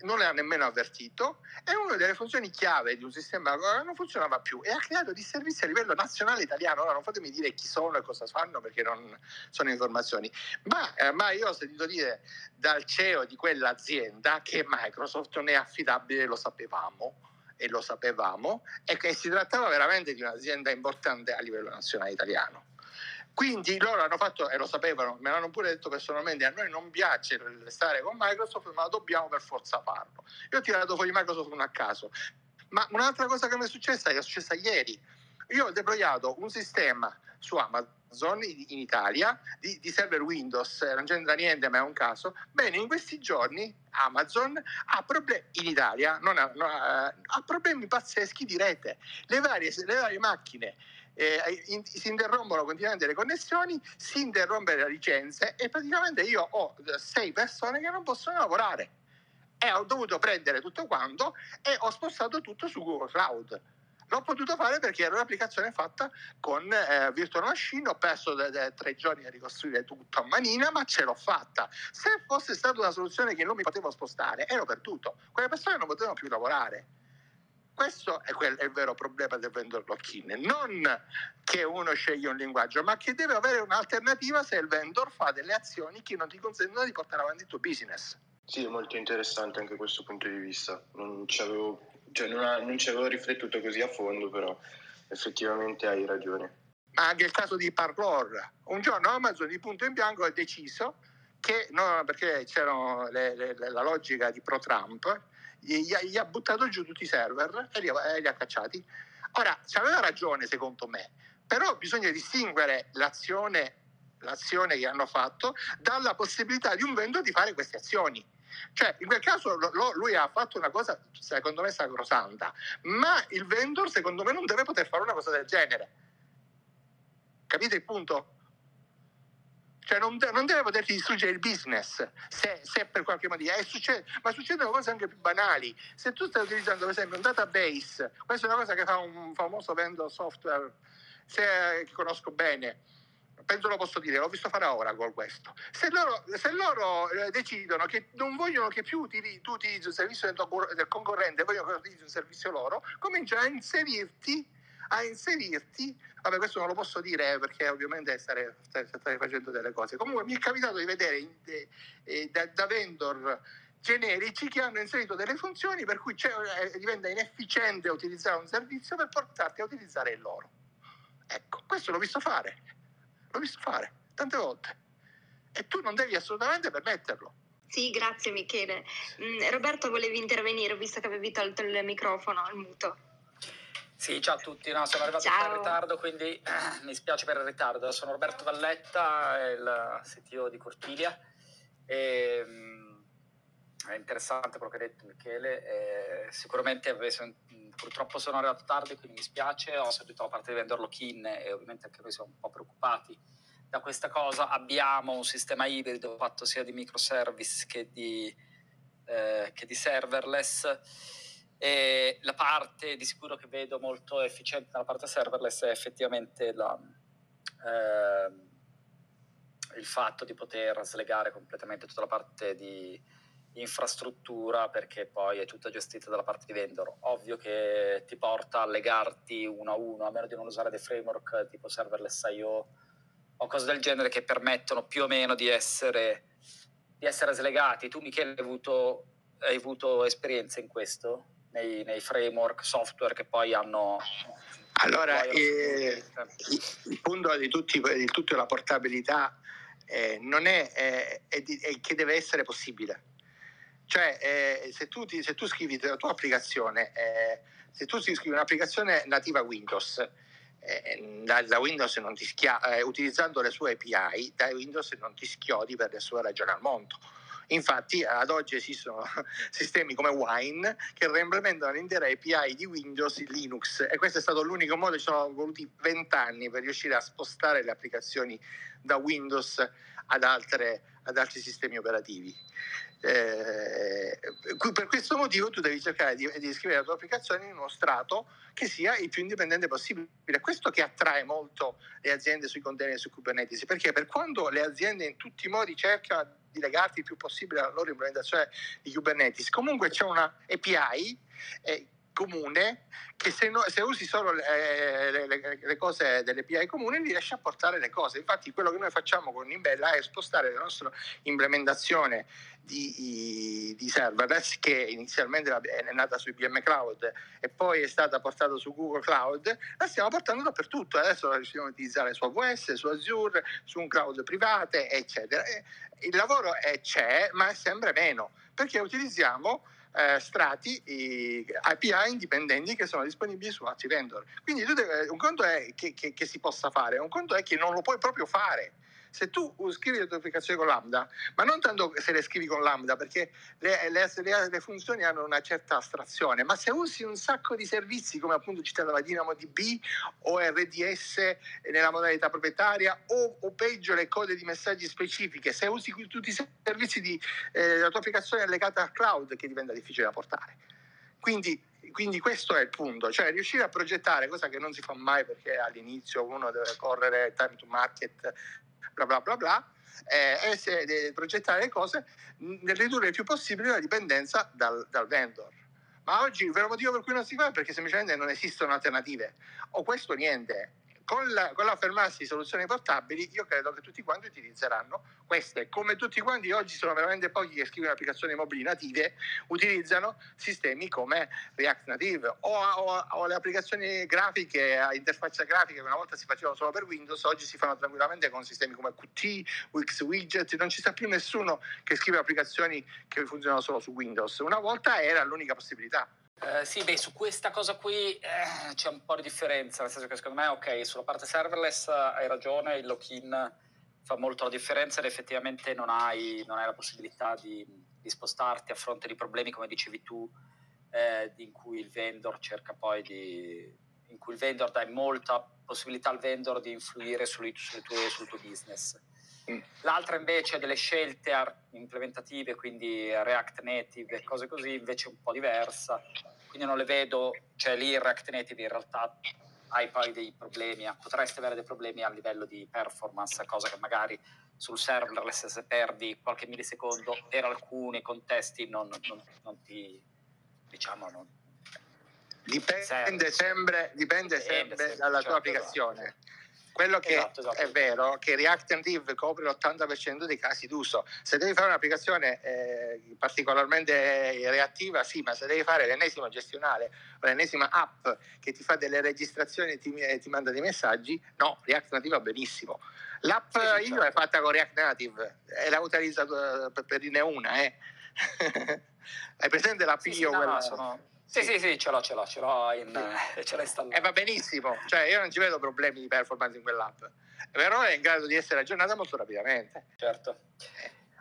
non le ha nemmeno avvertito e una delle funzioni chiave di un sistema non funzionava più e ha creato disservizi a livello nazionale italiano. Ora non fatemi dire chi sono e cosa fanno perché non sono informazioni, ma, eh, ma io ho sentito dire dal CEO di quell'azienda che Microsoft non è affidabile, lo sapevamo e lo sapevamo, e che si trattava veramente di un'azienda importante a livello nazionale italiano. Quindi loro hanno fatto, e lo sapevano, me l'hanno pure detto personalmente, a noi non piace stare con Microsoft, ma dobbiamo per forza farlo. Io ho tirato fuori Microsoft non a caso. Ma un'altra cosa che mi è successa, che è successa ieri, io ho deployato un sistema su Amazon in, in Italia di, di, server Windows, non c'entra niente ma è un caso. Bene, in questi giorni Amazon ha problemi in Italia, ha, no, ha, problemi pazzeschi di rete. Le varie, le varie macchine eh, in, si interrompono continuamente le connessioni, si interrompe le licenze e praticamente io ho sei persone che non possono lavorare. E ho dovuto prendere tutto quanto e ho spostato tutto su Google Cloud. L'ho potuto fare perché era un'applicazione fatta con eh, Virtual Machine, ho perso de- de- tre giorni a ricostruire tutto a manina, ma ce l'ho fatta. Se fosse stata una soluzione che non mi potevo spostare, ero perduto. Quelle persone non potevano più lavorare. Questo è, quel, è, il vero problema del vendor lock-in, non che uno sceglie un linguaggio, ma che deve avere un'alternativa se il vendor fa delle azioni che non ti consentono di portare avanti il tuo business. Sì, è molto interessante anche questo punto di vista. Non ci avevo cioè non, ha, non ci avevo riflettuto così a fondo, però effettivamente hai ragione. Ma anche il caso di Parlor. Un giorno Amazon di punto in bianco ha deciso che, no, perché c'era la logica di pro-Trump, gli, gli, ha buttato giù tutti i server e li, e li ha cacciati. Ora, ci aveva ragione secondo me, però bisogna distinguere l'azione, l'azione che hanno fatto dalla possibilità di un vendor di fare queste azioni. Cioè, in quel caso lo, lui ha fatto una cosa, secondo me, sacrosanta, ma il vendor, secondo me, non deve poter fare una cosa del genere. Capite il punto? Cioè non, de- non, deve poterti distruggere il business se, se per qualche motivo. Eh, succede, ma succedono cose anche più banali. Se tu stai utilizzando per esempio un database, questa è una cosa che fa un famoso vendor software se, che conosco bene, penso lo posso dire, l'ho visto fare a Oracle questo. Se loro, se loro eh, decidono che non vogliono che più tu utilizzi un servizio del, del concorrente, vogliono che utilizzi un servizio loro, cominciano a inserirti, a inserirti, vabbè questo non lo posso dire perché ovviamente stare facendo delle cose. Comunque mi è capitato di vedere eh, eh, da, da vendor generici che hanno inserito delle funzioni per cui eh, diventa inefficiente utilizzare un servizio per portarti a utilizzare il loro. Ecco, questo l'ho visto fare l'ho visto fare tante volte e tu non devi assolutamente permetterlo. Sì, grazie Michele. Mm, Roberto, volevi intervenire visto che avevi tolto il microfono al muto. Sì, ciao a tutti, no, sono arrivato ciao. in ritardo, quindi eh, mi spiace per il ritardo. Sono Roberto Valletta, il CTO di Cortilia. E, mh, è interessante quello che ha detto Michele. E sicuramente avesse, purtroppo sono arrivato tardi, quindi mi spiace. Ho sentito la parte di vendor lock-in e ovviamente anche noi siamo un po' preoccupati da questa cosa. Abbiamo un sistema ibrido fatto sia di microservice che di, eh, che di serverless. E la parte di sicuro che vedo molto efficiente nella parte serverless è effettivamente la, eh, il fatto di poter slegare completamente tutta la parte di infrastruttura perché poi è tutta gestita dalla parte di vendor. Ovvio che ti porta a legarti uno a uno, a meno di non usare dei framework tipo serverless IO o cose del genere che permettono più o meno di essere, di essere slegati. Tu Michele hai avuto, hai avuto esperienza in questo? Nei, nei, framework software che poi hanno... Allora, eh, il punto di, tutti, di tutta la portabilità eh, non è, è, è, è che deve essere possibile cioè, eh, se, tu ti, se, tu scrivi la tua applicazione, eh, se tu scrivi un'applicazione nativa Windows, eh, da, da, Windows non ti schia- eh, utilizzando le sue API, da Windows non ti schiodi per le sue ragioni al mondo. Infatti ad oggi esistono sistemi come Wine che reimplementano l'intera API di Windows in Linux e questo è stato l'unico modo, ci sono voluti vent'anni per riuscire a spostare le applicazioni da Windows ad, altre, ad altri sistemi operativi. Eh, per questo motivo tu devi cercare di, di, scrivere la tua applicazione in uno strato che sia il più indipendente possibile. Questo che attrae molto le aziende sui container su Kubernetes, perché per quando le aziende in tutti i modi cercano di legarti il più possibile alla loro implementazione di Kubernetes, comunque c'è una API eh, comune che se, no, se usi solo le, le, le, cose comuni riesci a portare le cose. Infatti quello che noi facciamo con Nimbella è spostare la nostra implementazione di, di serverless che inizialmente è nata su IBM Cloud e poi è stata portata su Google Cloud, la stiamo portando dappertutto. Adesso la riusciamo a utilizzare su AWS, su Azure, su un cloud private, eccetera. Il lavoro è, c'è, ma è sempre meno perché utilizziamo eh, strati eh, API indipendenti che sono disponibili su altri vendor. Quindi un conto è che, che, che si possa fare, un conto è che non lo puoi proprio fare se tu scrivi le tue applicazioni con Lambda, ma non tanto se le scrivi con Lambda, perché le, le, le, le funzioni hanno una certa astrazione, ma se usi un sacco di servizi come appunto citata la DynamoDB o RDS nella modalità proprietaria o, o peggio le code di messaggi specifiche, se usi tutti i servizi di, eh, la tua applicazione legata al cloud che diventa difficile da portare. Quindi quindi questo è il punto, cioè riuscire a progettare, cosa che non si fa mai perché all'inizio uno deve correre time to market bla bla bla bla, eh, e se, eh, progettare le cose nel ridurre il più possibile la dipendenza dal, dal vendor. Ma oggi il vero motivo per cui non si fa è perché semplicemente non esistono alternative. O questo niente con, la, con l'affermarsi di soluzioni portabili, io credo che tutti quanti utilizzeranno queste. Come tutti quanti oggi sono veramente pochi che scrivono applicazioni mobili native, utilizzano sistemi come React Native o, o, o le applicazioni grafiche a interfaccia grafica che una volta si facevano solo per Windows, oggi si fanno tranquillamente con sistemi come Qt, Wix Widget, non ci sta più nessuno che scrive applicazioni che funzionano solo su Windows. Una volta era l'unica possibilità. Eh, sì, beh, su questa cosa qui eh, c'è un po' di differenza, nel senso che secondo me, ok, sulla parte serverless hai ragione, il lock-in fa molto la differenza ed effettivamente non hai, non hai la possibilità di, di, spostarti a fronte di problemi, come dicevi tu, eh, in cui il vendor cerca poi di... in cui il vendor dai molta possibilità al vendor di influire sulle, sulle tue, sul tuo business. Mm. L'altra invece delle scelte implementative, quindi React Native e cose così, invece è un po' diversa quindi non le vedo, cioè lì il React Native in realtà hai poi dei problemi, potresti avere dei problemi a livello di performance, cosa che magari sul serverless se perdi qualche millisecondo per alcuni contesti non, non, non ti, diciamo, non, Dipende sempre, dipende sempre, sempre dalla certo, tua applicazione. Esatto. Quello che esatto, esatto. è vero è che React Native copre l'80% dei casi d'uso. Se devi fare un'applicazione eh, particolarmente reattiva, sì, ma se devi fare l'ennesima gestionale o l'ennesima app che ti fa delle registrazioni e ti, eh, ti manda dei messaggi, no, React Native va benissimo. L'app sì, io è fatta con React Native e l'ho utilizzata per, per dirne una. Eh. Hai presente l'app sì, io? Sì, no, sono sì, sì, sì, ce l'ho, ce l'ho, ce l'ho, in, sì. ce l'ho installato. E va benissimo, cioè io non ci vedo problemi di performance in quell'app, però è in grado di essere aggiornata molto rapidamente. Certo.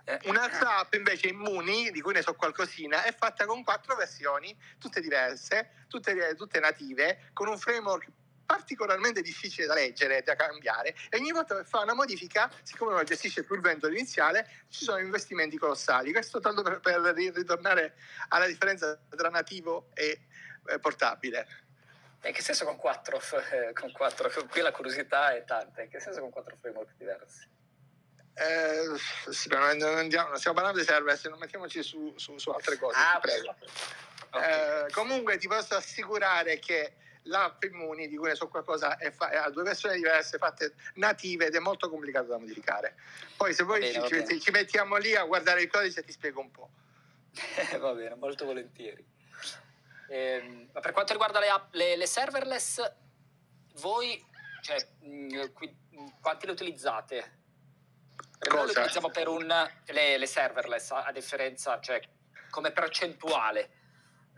Eh, un'altra app invece Immuni, di cui ne so qualcosina, è fatta con quattro versioni, tutte diverse, tutte, tutte native, con un framework particolarmente difficile da leggere e da cambiare e ogni volta che fa una modifica, siccome non gestisce più il vento iniziale, ci sono investimenti colossali. Questo tanto per, per ritornare alla differenza tra nativo e eh, portabile. In che senso con quattro, eh, con quattro? Qui la curiosità è tanta, in che senso con quattro framework diversi? Eh, sì, non, andiamo, non, stiamo parlando di serverless, non mettiamoci su, su, su altre cose, ah, prego. Okay. Eh, comunque ti posso assicurare che l'app Immuni di cui ne so qualcosa fa- ha due versioni diverse fatte native ed è molto complicato da modificare. Poi se vuoi ci, ci, ci, mettiamo lì a guardare il codice ti spiego un po'. Va bene, molto volentieri. Eh, ma per quanto riguarda le, app, le, le serverless, voi cioè, mh, qui, quanti le utilizzate? Noi le utilizziamo per un, le, le serverless a, a differenza, cioè come percentuale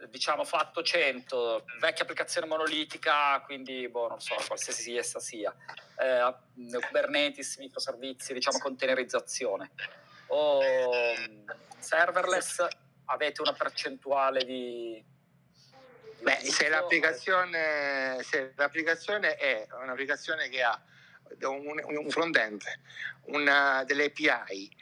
diciamo fatto 100, vecchia applicazione monolitica, quindi boh, non so, qualsiasi essa sia, eh, Kubernetes, microservizi, diciamo containerizzazione. O serverless, avete una percentuale di... Beh, se l'applicazione, se l'applicazione è un'applicazione che ha un, un front-end, una, delle API,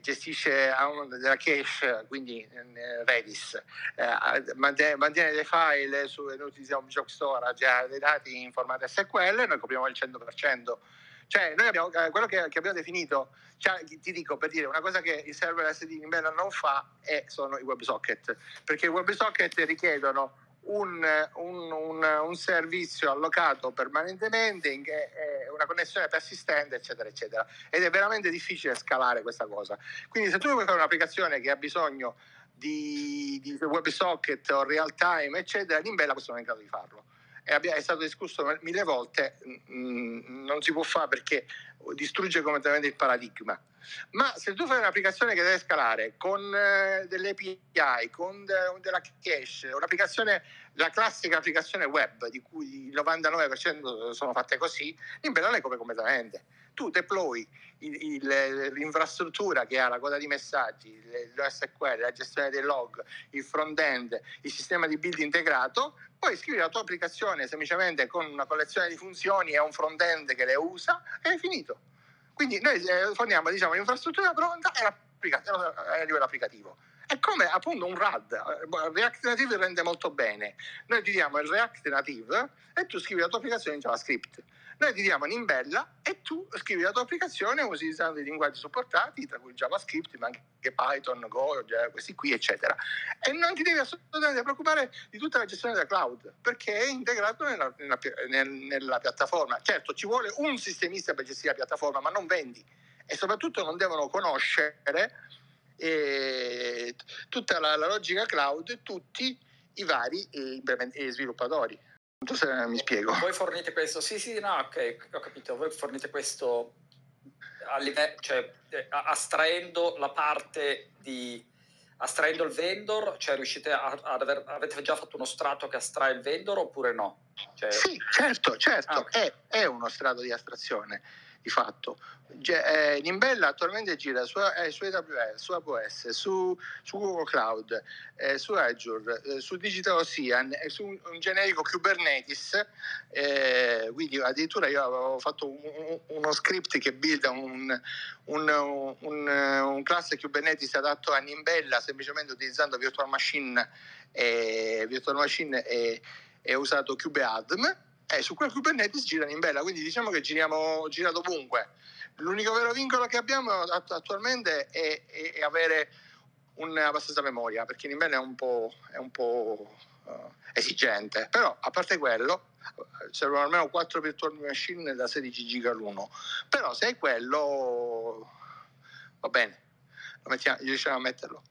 gestisce della cache, quindi eh, Redis, eh, mantiene, dei file su, noi utilizziamo Block Storage, dei dati in formato SQL, noi copriamo il 100%. Cioè, noi abbiamo, eh, quello che, che, abbiamo definito, cioè, ti dico per dire, una cosa che il serverless di Nimbella non fa è, sono i WebSocket, perché i WebSocket richiedono un, un, un, un, servizio allocato permanentemente, eh, una connessione persistente, eccetera, eccetera. Ed è veramente difficile scalare questa cosa. Quindi se tu vuoi fare un'applicazione che ha bisogno di, di WebSocket o real time, eccetera, l'Imbella questo non è in grado di farlo. È, stato discusso mille volte, mm, non si può fare perché distrugge completamente il paradigma. Ma se tu fai un'applicazione che deve scalare con eh, delle API, con de, della cache, un'applicazione, la classica applicazione web di cui il 99% sono fatte così, in bella le copre completamente. Tu deploy il, il, l'infrastruttura che ha la coda di messaggi, l'OSQL, la gestione dei log, il front-end, il sistema di build integrato, poi scrivi la tua applicazione semplicemente con una collezione di funzioni e un front-end che le usa e è finito. Quindi noi eh, forniamo diciamo, l'infrastruttura pronta e a livello applicativo. È come appunto un RAD, eh, React Native rende molto bene. Noi ti diamo il React Native e tu scrivi la tua applicazione in JavaScript. Noi ti diamo Nimbella e tu scrivi la tua applicazione utilizzando i linguaggi supportati, tra cui JavaScript, ma anche Python, Go, questi qui, eccetera. E non ti devi assolutamente preoccupare di tutta la gestione della cloud, perché è integrato nella, nella, nella piattaforma. Certo, ci vuole un sistemista per gestire la piattaforma, ma non vendi. E soprattutto non devono conoscere eh, tutta la, la, logica cloud e tutti i vari eh, sviluppatori. Non so se mi spiego. Voi fornite questo, sì sì, no, ok, ho capito, voi fornite questo livello, cioè eh, astraendo la parte di astraendo il vendor, cioè riuscite a, ad aver, avete già fatto uno strato che astrae il vendor oppure no? Cioè... Sì, certo, certo, ah, okay. è, è, uno strato di astrazione di fatto. Eh, Nimbella attualmente gira su, eh, su AWS, su AWS, su, su Google Cloud, eh, su Azure, eh, su Digital Ocean e su un, un generico Kubernetes. Eh, quindi addirittura io avevo fatto un, uno script che builda un, un, un, cluster Kubernetes adatto a Nimbella semplicemente utilizzando Virtual Machine Virtual Machine e, e usato KubeAdm eh, su quel Kubernetes girano in bella, quindi diciamo che giriamo gira dovunque. L'unico vero vincolo che abbiamo attualmente è, è, è avere un'abbastanza memoria, perché in bella è un po', è un po' uh, esigente, però a parte quello servono almeno 4 virtual machine da 16 giga l'uno, però se è quello va bene, mettiamo, riusciamo a metterlo.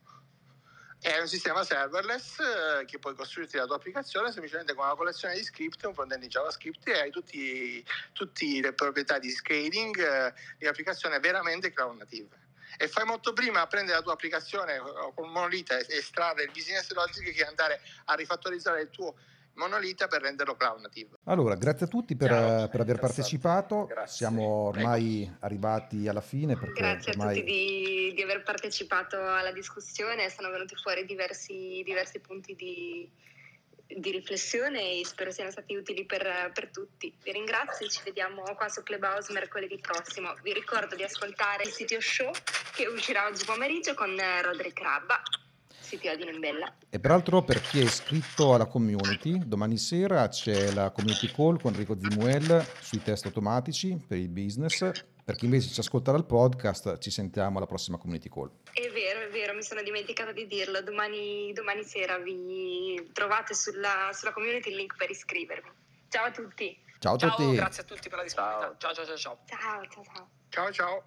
È un sistema serverless eh, che puoi costruirti la tua applicazione semplicemente con una collezione di script, un front-end di JavaScript e hai tutte le proprietà di scaling eh, di un'applicazione veramente cloud native. E fai molto prima a prendere la tua applicazione eh, con monolite e estrarre il business logic che andare a rifattorizzare il tuo monolita per renderlo cloud native. Allora, grazie a tutti per, Ciao, per aver partecipato. Grazie. Siamo ormai Prego. arrivati alla fine. grazie ormai... a tutti di, di, aver partecipato alla discussione. Sono venuti fuori diversi, diversi punti di, di, riflessione e spero siano stati utili per, per tutti. Vi ringrazio e ci vediamo qua su Clubhouse mercoledì prossimo. Vi ricordo di ascoltare il sito show che uscirà oggi pomeriggio con Roderick Rabba siti di Nimbella. E peraltro per chi è iscritto alla community, domani sera c'è la community call con Enrico Zimuel sui test automatici per il business. Per chi invece ci ascolta dal podcast, ci sentiamo alla prossima community call. È vero, è vero, mi sono dimenticata di dirlo. Domani, domani sera vi trovate sulla, sulla community il link per iscrivervi. Ciao a tutti. Ciao a tutti. grazie a tutti per la disponibilità. Ciao ciao ciao ciao. Ciao ciao ciao. Ciao ciao.